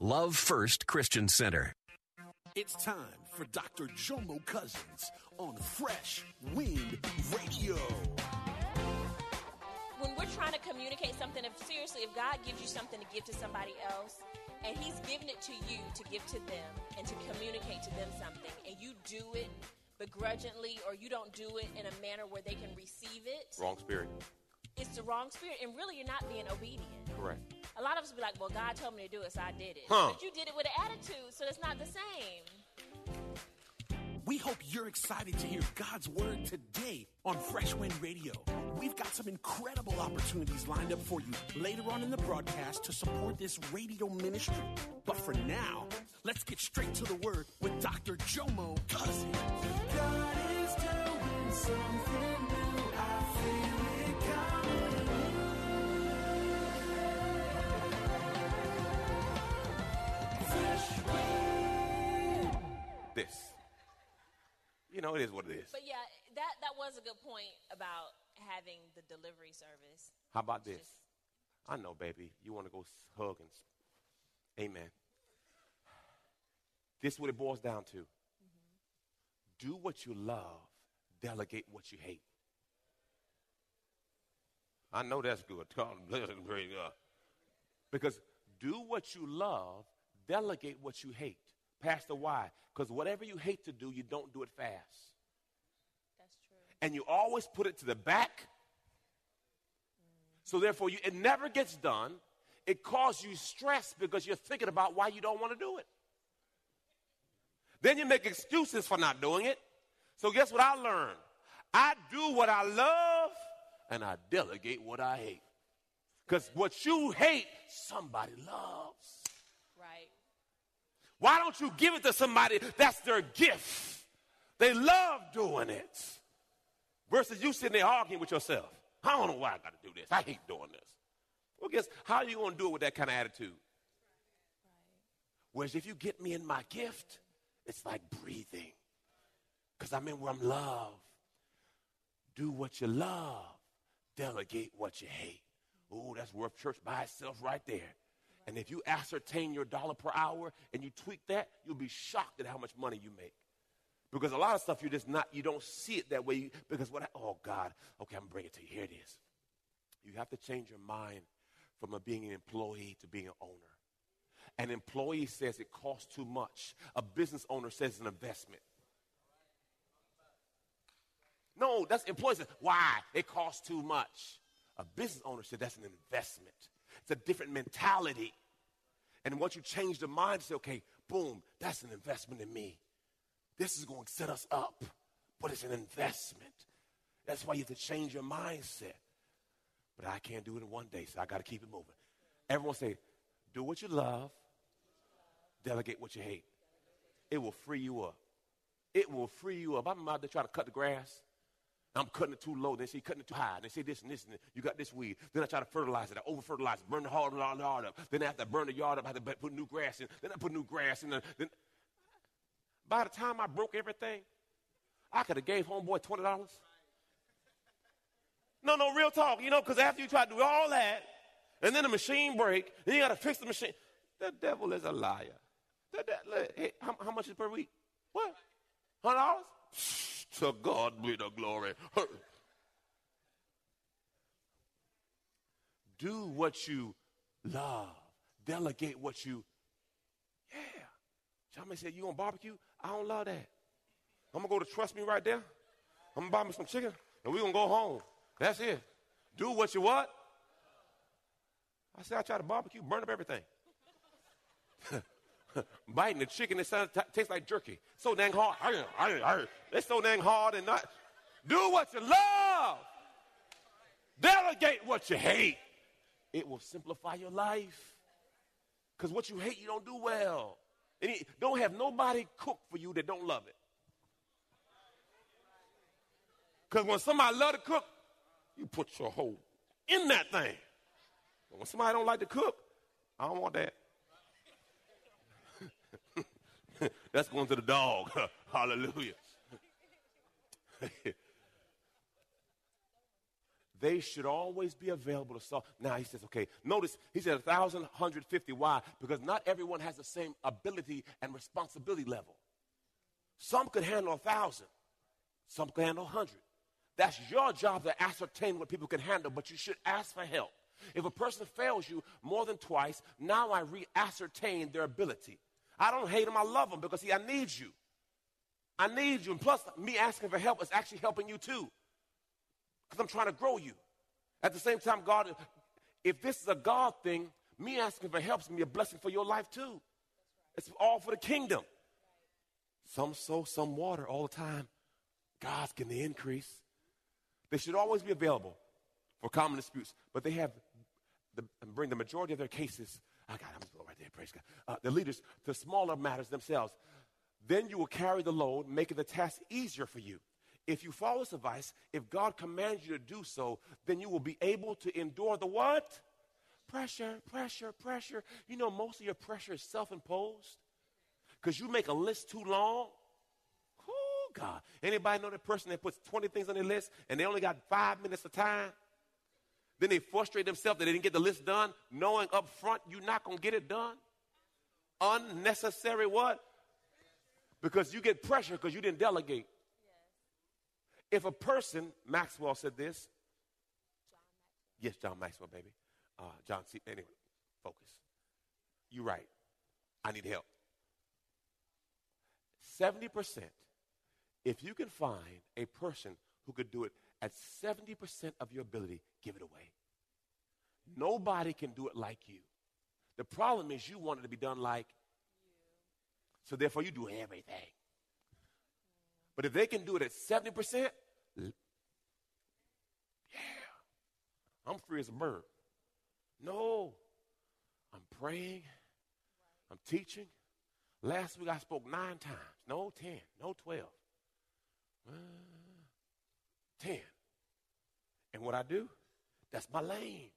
Love First Christian Center. It's time for Dr. Jomo Cousins on Fresh Wind Radio. When we're trying to communicate something, if seriously, if God gives you something to give to somebody else, and He's given it to you to give to them and to communicate to them something, and you do it begrudgingly or you don't do it in a manner where they can receive it, Wrong spirit. it's the wrong spirit, and really you're not being obedient. Correct. A lot of us be like, "Well, God told me to do it, so I did it." Huh. But you did it with an attitude, so it's not the same. We hope you're excited to hear God's word today on Fresh Wind Radio. We've got some incredible opportunities lined up for you later on in the broadcast to support this radio ministry. But for now, let's get straight to the word with Dr. Jomo Cousins. God is doing something This. You know, it is what it is. But yeah, that that was a good point about having the delivery service. How about this? I know, baby. You want to go hug and. Amen. This is what it boils down to. Mm-hmm. Do what you love, delegate what you hate. I know that's good. God bless and praise God. Because do what you love, delegate what you hate. Pastor, why? Because whatever you hate to do, you don't do it fast. That's true. And you always put it to the back. So therefore, you, it never gets done. It causes you stress because you're thinking about why you don't want to do it. Then you make excuses for not doing it. So guess what I learned? I do what I love and I delegate what I hate. Because what you hate, somebody loves. Right. Why don't you give it to somebody that's their gift? They love doing it. Versus you sitting there arguing with yourself. I don't know why I got to do this. I hate doing this. Well, guess how are you going to do it with that kind of attitude? Whereas if you get me in my gift, it's like breathing. Because I'm in where I'm loved. Do what you love. Delegate what you hate. Oh, that's worth church by itself right there. And if you ascertain your dollar per hour and you tweak that, you'll be shocked at how much money you make. Because a lot of stuff you just not, you don't see it that way. Because what? I, oh God, okay, I'm gonna bring it to you. Here it is. You have to change your mind from a being an employee to being an owner. An employee says it costs too much. A business owner says it's an investment. No, that's employee says, why? It costs too much. A business owner said that's an investment. It's a different mentality. And once you change the mind, say, okay, boom, that's an investment in me. This is going to set us up, but it's an investment. That's why you have to change your mindset. But I can't do it in one day, so I got to keep it moving. Everyone say, do what you love, delegate what you hate. It will free you up. It will free you up. I'm out there trying to cut the grass. I'm cutting it too low. They say cutting it too high. They say this and this and this. you got this weed. Then I try to fertilize it. I over fertilize burn the whole yard yard up. Then I burn the yard up, I have to put new grass in. Then I put new grass in. Then by the time I broke everything, I could have gave homeboy twenty dollars. No, no, real talk. You know, because after you try to do all that, and then the machine break, then you got to fix the machine. The devil is a liar. The hey, how, how much is per week? What? Hundred dollars? To God be the glory. Do what you love. Delegate what you. Yeah. Somebody said, You gonna barbecue? I don't love that. I'm gonna go to trust me right there. I'm gonna buy me some chicken and we're gonna go home. That's it. Do what you what? I said, I try to barbecue, burn up everything. Biting the chicken, it sounds, t- tastes like jerky. So dang hard. It's so dang hard and not. Do what you love. Delegate what you hate. It will simplify your life. Because what you hate, you don't do well. And he, don't have nobody cook for you that don't love it. Because when somebody love to cook, you put your whole in that thing. But when somebody don't like to cook, I don't want that. That's going to the dog. Hallelujah. they should always be available to solve. Now he says, okay, notice he said 1,150. Why? Because not everyone has the same ability and responsibility level. Some could handle a 1,000, some could handle a 100. That's your job to ascertain what people can handle, but you should ask for help. If a person fails you more than twice, now I re ascertain their ability. I don't hate them, I love them because, see, I need you. I need you. And plus, me asking for help is actually helping you too because I'm trying to grow you. At the same time, God, if this is a God thing, me asking for help is going to be a blessing for your life too. It's all for the kingdom. Some sow, some water all the time. God's getting the increase. They should always be available for common disputes, but they have the, bring the majority of their cases. I got, I'm Praise God. Uh, the leaders the smaller matters themselves. Then you will carry the load, making the task easier for you. If you follow this advice, if God commands you to do so, then you will be able to endure the what? Pressure, pressure, pressure. You know, most of your pressure is self imposed because you make a list too long. Oh, God. Anybody know that person that puts 20 things on their list and they only got five minutes of time? Then they frustrate themselves that they didn't get the list done, knowing up front you're not going to get it done. Unnecessary what? Because you get pressure because you didn't delegate. If a person, Maxwell said this. Yes, John Maxwell, baby. Uh, John C. Anyway, focus. You're right. I need help. 70%, if you can find a person who could do it at 70% of your ability, give it away. Nobody can do it like you. The problem is you want it to be done like you. So therefore you do everything. But if they can do it at 70%, yeah, I'm free as a bird. No, I'm praying, I'm teaching. Last week I spoke nine times. No, 10, no, 12. Uh, 10. And what I do, that's my lane.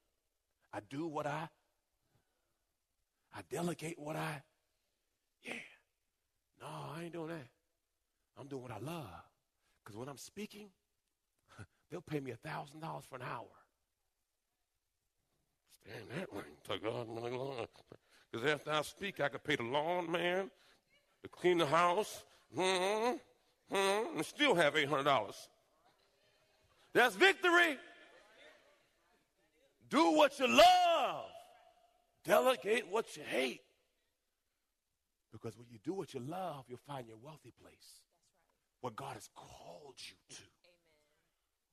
I do what I, I delegate what I, yeah. No, I ain't doing that. I'm doing what I love. Because when I'm speaking, they'll pay me a $1,000 for an hour. Stand that way. Because after I speak, I could pay the lawn man to clean the house, hmm, hmm, and still have $800. That's victory. Do what you love. Delegate what you hate. Because when you do what you love, you'll find your wealthy place what God has called you to. Amen.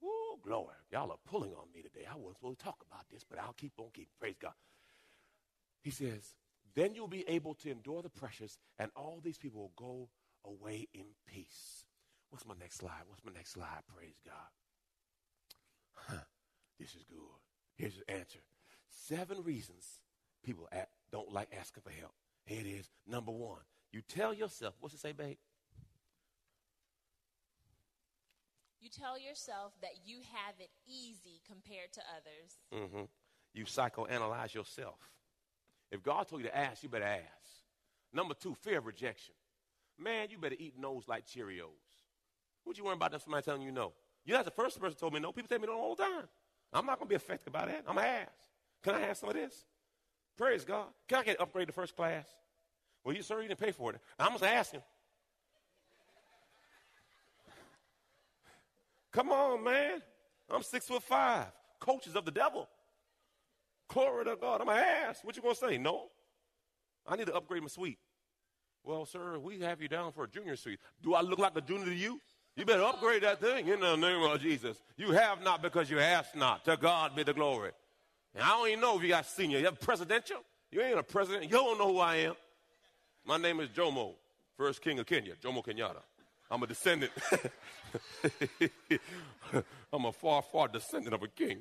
Woo, glory. Y'all are pulling on me today. I wasn't supposed to talk about this, but I'll keep on keeping. Praise God. He says, then you'll be able to endure the pressures, and all these people will go away in peace. What's my next slide? What's my next slide? Praise God. Huh, this is good. Here's the answer. Seven reasons people at, don't like asking for help. Here it is. Number one, you tell yourself, what's it say, babe? You tell yourself that you have it easy compared to others. Mm-hmm. You psychoanalyze yourself. If God told you to ask, you better ask. Number two, fear of rejection. Man, you better eat nose like Cheerios. What you worry about that somebody telling you no? You're not the first person told me no. People tell me no all the time. I'm not going to be affected by that. I'm going to ask. Can I have some of this? Praise God. Can I get upgraded to first class? Well, you, sir, you didn't pay for it. I'm just asking. Come on, man. I'm six foot five. Coaches of the devil. Glory to God. I'm going to ask. What you going to say? No. I need to upgrade my suite. Well, sir, we have you down for a junior suite. Do I look like a junior to you? You better upgrade that thing in the name of Jesus. You have not because you ask not. To God be the glory. And I don't even know if you got senior. You have presidential? You ain't a president. You don't know who I am. My name is Jomo, first king of Kenya, Jomo Kenyatta. I'm a descendant. I'm a far, far descendant of a king.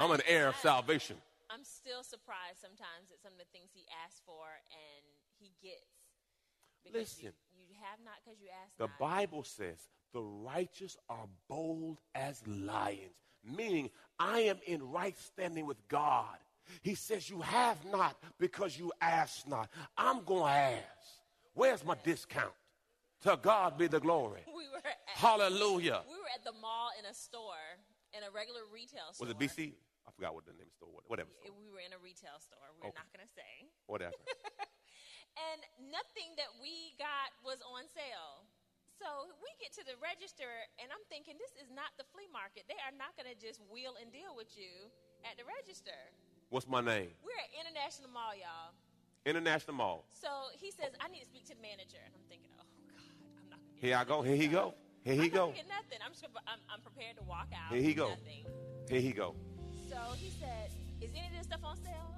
I'm an heir of salvation. I'm still surprised sometimes at some of the things he asks for and he gets. Listen. Have not because you ask The not. Bible says the righteous are bold as lions, meaning I am in right standing with God. He says you have not because you ask not. I'm going to ask. Where's my discount? To God be the glory. We were at, Hallelujah. we were at the mall in a store, in a regular retail store. Was it BC? I forgot what the name of the store was. Whatever. Store. We were in a retail store. We're Okay. not going to say. Whatever. And nothing that we got was on sale. So we get to the register, and I'm thinking, this is not the flea market. They are not going to just wheel and deal with you at the register. What's my name? We're at International Mall, y'all. International Mall. So he says, I need to speak to the manager. And I'm thinking, oh, God, I'm not going to get Here I go. Here he go. Here he I'm not go. get nothing. I'm, just I'm, I'm prepared to walk out. Here he go. Nothing. Here he go. So he said, is any of this stuff on sale?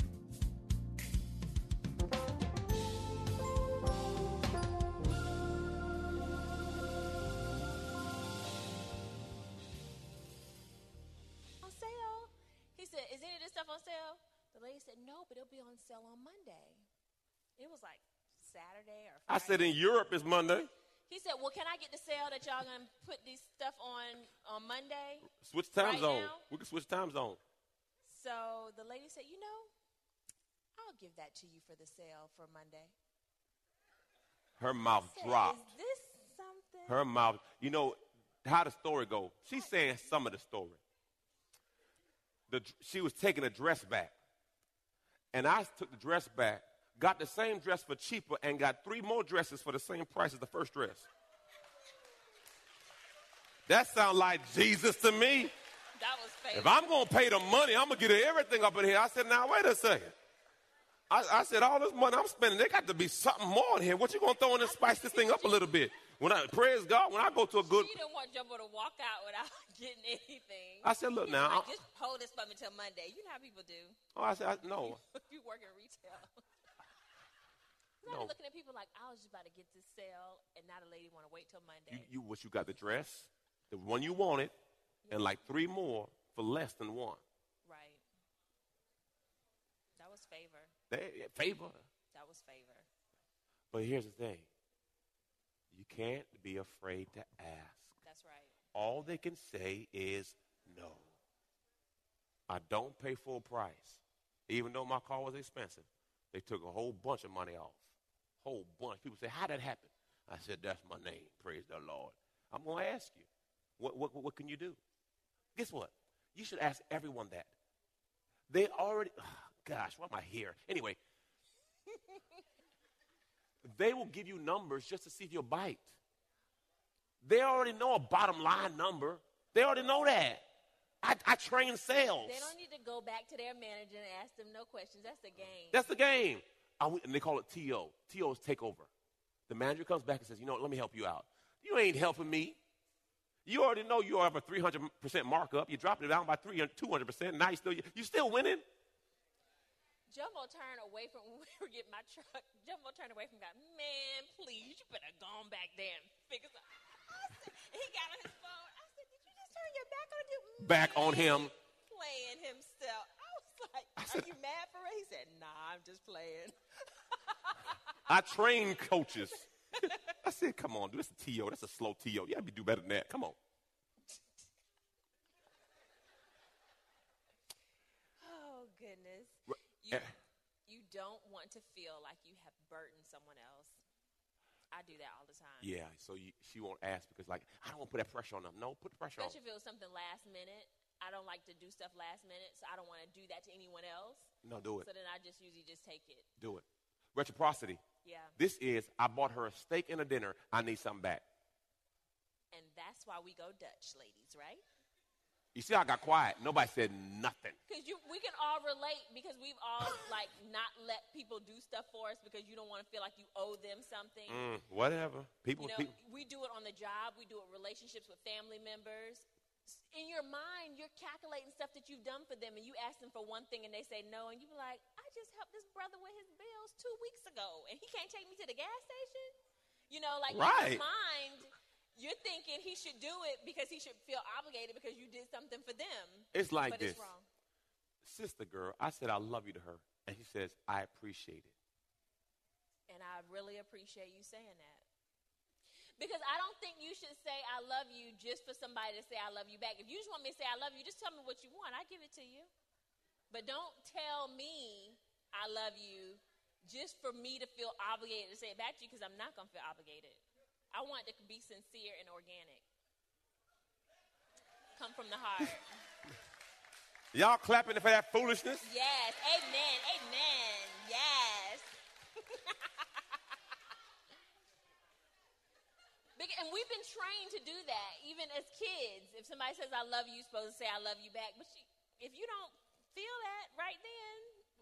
Saturday or Friday. I said in Europe it's Monday. He said, Well, can I get the sale that y'all gonna put this stuff on on Monday? Switch time Right zone. now? We can switch time zone. So the lady said, You know, I'll give that to you for the sale for Monday. Her mouth said, dropped. Is this something? Her mouth. You know how the story go. She's saying some of the story. The, she was taking a dress back, and I took the dress back, got the same dress for cheaper, and got three more dresses for the same price as the first dress. That sounds like Jesus to me. that was fake. If I'm going to pay the money, I'm going to get everything up in here. I said, now, wait a second. I, I said, all this money I'm spending, there got to be something more in here. What you going to throw in and spice this thing up a little bit? When I, praise God, when I go to a good, you didn't want Jomo to walk out without getting anything. I said, look now. like, I- just hold this for me till Monday. You know how people do. oh, I said, I, no. you work in retail. No. Looking at people like I was just about to get this sale, and now the lady want to wait till Monday. You, you, what you got the dress, the one you wanted, and like three more for less than one. right. That was favor. They, favor. That was favor. But here's the thing. You can't be afraid to ask. That's right. all they can say is no. I don't pay full price. Even though my car was expensive, they took a whole bunch of money off. Whole bunch. People say, How did that happen? I said, That's my name. Praise the Lord. I'm going to ask you, what, what, what can you do? Guess what? You should ask everyone that. They already, oh, gosh, why am I here? Anyway, they will give you numbers just to see if you'll bite. They already know a bottom line number. They already know that. I, I train sales. They don't need to go back to their manager and ask them no questions. That's the game. That's the game. And they call it TO. TO is takeover. The manager comes back and says, you know, what, let me help you out. You ain't helping me. You already know you have a 300% markup. You dropped it down by 300, 200%. Now you still, you still winning. Jomo turned away from when we were getting my truck. Jomo turned away from that. Man, please, you better go on back there and figure something. He got on his phone. I said, Did you just turn your back on him? Back on him. Playing himself. Like, Are you mad for it? He said, Nah, I'm just playing. I train coaches. I said, come on, dude, that's a TO. That's a slow TO. You got to do better than that. Come on. Oh, goodness. You, Eh. you don't want to feel like you have burdened someone else. I do that all the time. Yeah, so you, she won't ask because, like, I don't want to put that pressure on them. No, put the pressure on them. Especially if it was something last minute. I don't like to do stuff last minute, so I don't want to do that to anyone else. No, do it. So then I just usually just take it. Do it. Reciprocity. Yeah. This is, I bought her a steak and a dinner. I need something back. And that's why we go Dutch, ladies, right? You see, I got quiet. Nobody said nothing. Because you, we can all relate because we've all like not let people do stuff for us because you don't want to feel like you owe them something. Mm, whatever. People, You know, people, we do it on the job. We do it relationships with family members. In your mind, you're calculating stuff that you've done for them, and you ask them for one thing, and they say no, and you be like, "I just helped this brother with his bills two weeks ago, and he can't take me to the gas station." You know, like in Right. your mind, you're thinking he should do it because he should feel obligated because you did something for them. it's like this. it's wrong. Sister girl, I said I love you to her. And she says, I appreciate it. And I really appreciate you saying that. Because I don't think you should say I love you just for somebody to say I love you back. If you just want me to say I love you, just tell me what you want. I give it to you. But don't tell me I love you just for me to feel obligated to say it back to you because I'm not going to feel obligated. I want it to be sincere and organic. Come from the heart. Y'all clapping for that foolishness? Yes. Amen. Amen. Yes. and we've been trained to do that, even as kids. If somebody says, I love you, you're supposed to say, I love you back. But she, if you don't feel that right then,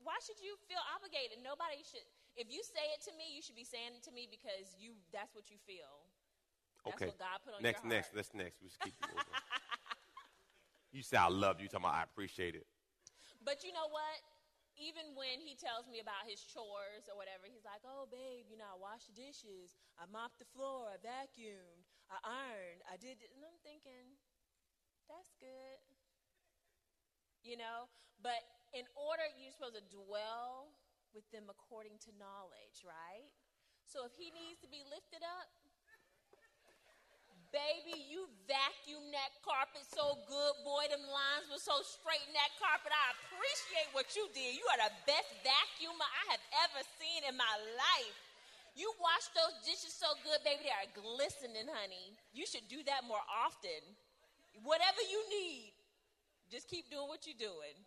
why should you feel obligated? Nobody should. If you say it to me, you should be saying it to me because you that's what you feel. That's okay. what God put on next, your next, heart. let's next. We just keep it moving. you say I love you. You talking about I appreciate it. But you know what? Even when he tells me about his chores or whatever, he's like, "Oh, babe, you know, I washed the dishes, I mopped the floor, I vacuumed, I ironed, I did," and I'm thinking, "That's good." You know, but in order, you're supposed to dwell with them according to knowledge, right? So if he needs to be lifted up, Baby, you vacuumed that carpet so good, boy. Them lines were so straight in that carpet. I appreciate what you did. You are the best vacuumer I have ever seen in my life. You wash those dishes so good, baby. They are glistening, honey. You should do that more often. Whatever you need, just keep doing what you're doing.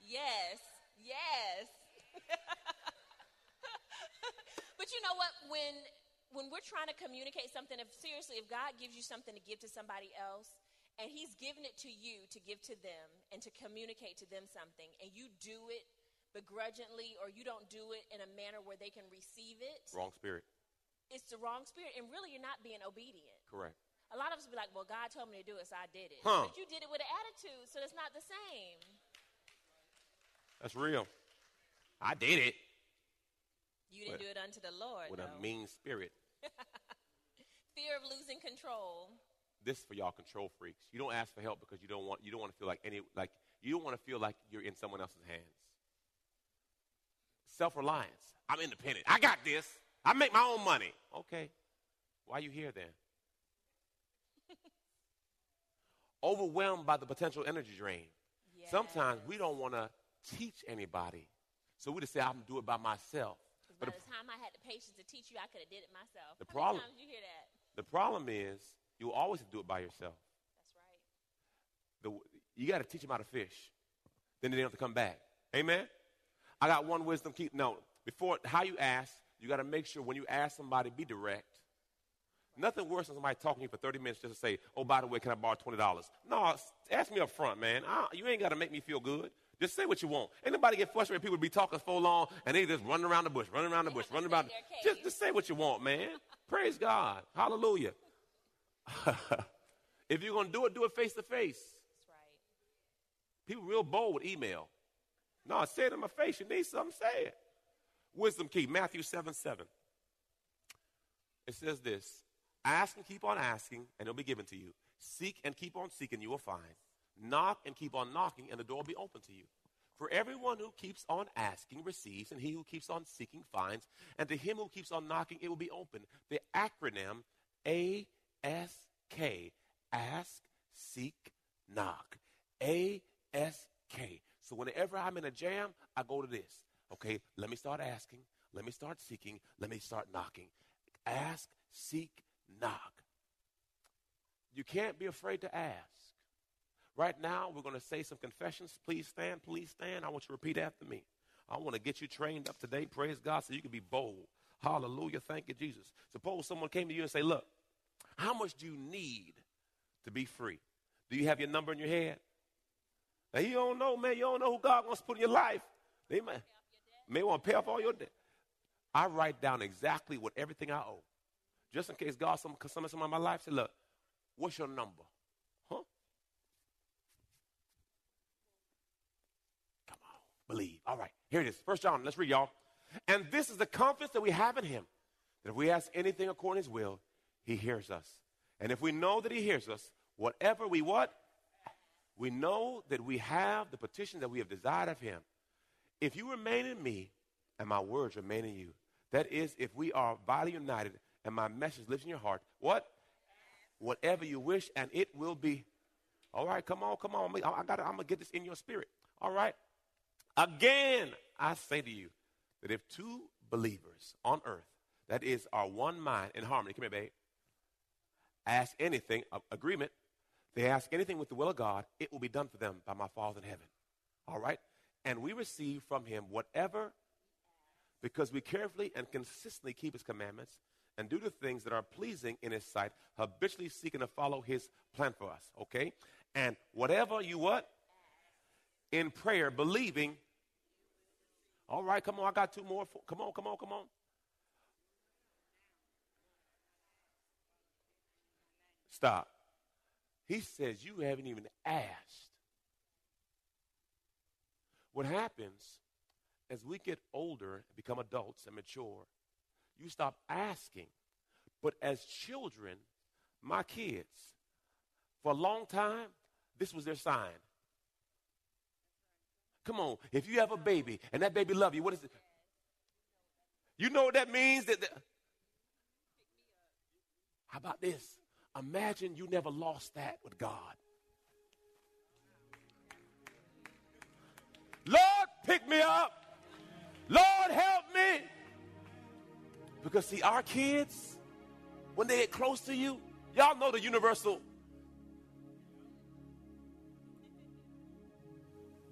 Yes, yes. but you know what? When when we're trying to communicate something, if seriously, if God gives you something to give to somebody else, and He's given it to you to give to them and to communicate to them something, and you do it begrudgingly or you don't do it in a manner where they can receive it, Wrong spirit. it's the wrong spirit, and really you're not being obedient. Correct. A lot of us be like, "Well, God told me to do it, so I did it." Huh. But you did it with an attitude, so it's not the same. That's real. I did it You didn't With- do it unto the Lord. with a mean spirit. Fear of losing control. This is for y'all control freaks. You don't ask for help because you don't want you don't want to feel like any like you don't want to feel like you're in someone else's hands. Self reliance. I'm independent. I got this. I make my own money. Okay. Why you here then? Overwhelmed by the potential energy drain. Sometimes we don't want to teach anybody. So we just say, I'm going to do it by myself. By the, time I had the patience to teach you, I could have did it myself. The How problem- you hear that? the problem is, you always have to do it by yourself. That's right. the, you got to teach them how to fish. Then they don't have to come back. Amen. I got one wisdom. Keep no before how you ask. You got to make sure when you ask somebody, be direct. Nothing worse than somebody talking to you for 30 minutes just to say, "Oh, by the way, can I borrow twenty dollars?" No, ask me up front, man. I, you ain't got to make me feel good. Just say what you want. Anybody get frustrated. People be talking so long and they just running around the bush, running around the bush, running around. The, just, just say what you want, man. Praise God. Hallelujah. if you're going to do it, do it face to face. People real bold with email. No, say it in my face. You need something, say it. Wisdom key, Matthew 7 7. It says this Ask and keep on asking, and it'll be given to you. Seek and keep on seeking, you will find. Knock and keep on knocking, and the door will be open to you. For everyone who keeps on asking receives, and he who keeps on seeking finds, and to him who keeps on knocking it will be open. The acronym ASK Ask, Seek, Knock. ASK. So whenever I'm in a jam, I go to this. Okay, let me start asking, let me start seeking, let me start knocking. Ask, seek, knock. You can't be afraid to ask. Right now, we're going to say some confessions. Please stand, please stand. I want you to repeat after me. I want to get you trained up today, praise God, so you can be bold. Hallelujah. Thank you, Jesus. Suppose someone came to you and say, Look, how much do you need to be free? Do you have your number in your head? Now, you don't know, man. You don't know who God wants to put in your life. They may, may want to pay off all your debt. I write down exactly what everything I owe. Just in case God, some, some, some of my life, say, Look, what's your number? Huh? Come on, believe. All right, here it is. First John, let's read, y'all. And this is the confidence that we have in him. That if we ask anything according to his will, he hears us. And if we know that he hears us, whatever we what? We know that we have the petition that we have desired of him. If you remain in me and my words remain in you, that is, if we are vitally united and my message lives in your heart, what? Whatever you wish, and it will be. All right, come on, come on. I got. I'm gonna get this in your spirit. All right. Again, I say to you that if two believers on earth, that is, are one mind in harmony, come here, babe, ask anything, of agreement, they ask anything with the will of God, it will be done for them by my Father in heaven. All right? And we receive from him whatever, because we carefully and consistently keep his commandments and do the things that are pleasing in his sight, habitually seeking to follow his plan for us. Okay? And whatever you what? In prayer, believing. All right, come on, I got two more. Come on, come on, come on. Stop. He says, You haven't even asked. What happens as we get older, become adults, and mature, you stop asking. But as children, my kids, for a long time, this was their sign. Come on, if you have a baby and that baby love you, what is it? You know what that means? That, that how about this? Imagine you never lost that with God. Lord, pick me up. Lord, help me. Because, see, our kids, when they get close to you, y'all know the universal.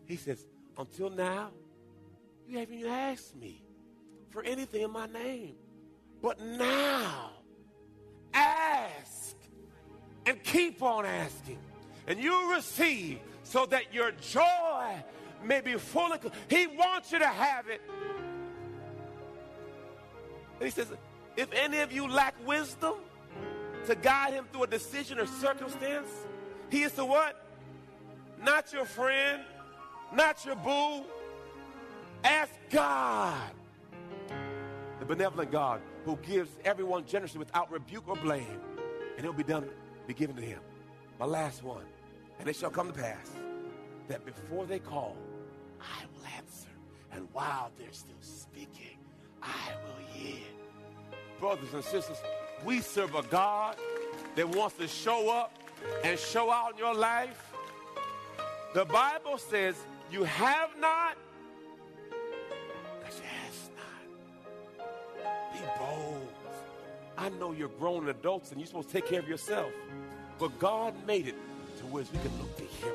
He says, until now, you haven't asked me for anything in my name. But now, ask and keep on asking, and you receive so that your joy may be full. He wants you to have it. And he says, if any of you lack wisdom to guide him through a decision or circumstance, he is the what? Not your friend, not your boo. Ask God, the benevolent God who gives everyone generously without rebuke or blame, and it'll be done be given to him. My last one. And it shall come to pass that before they call, I will answer. And while they're still speaking, I will hear. Brothers and sisters, we serve a God that wants to show up and show out in your life. The Bible says, You have not because you ask not. Be bold. I know you're grown adults and you're supposed to take care of yourself. But God made it to where we can look to Him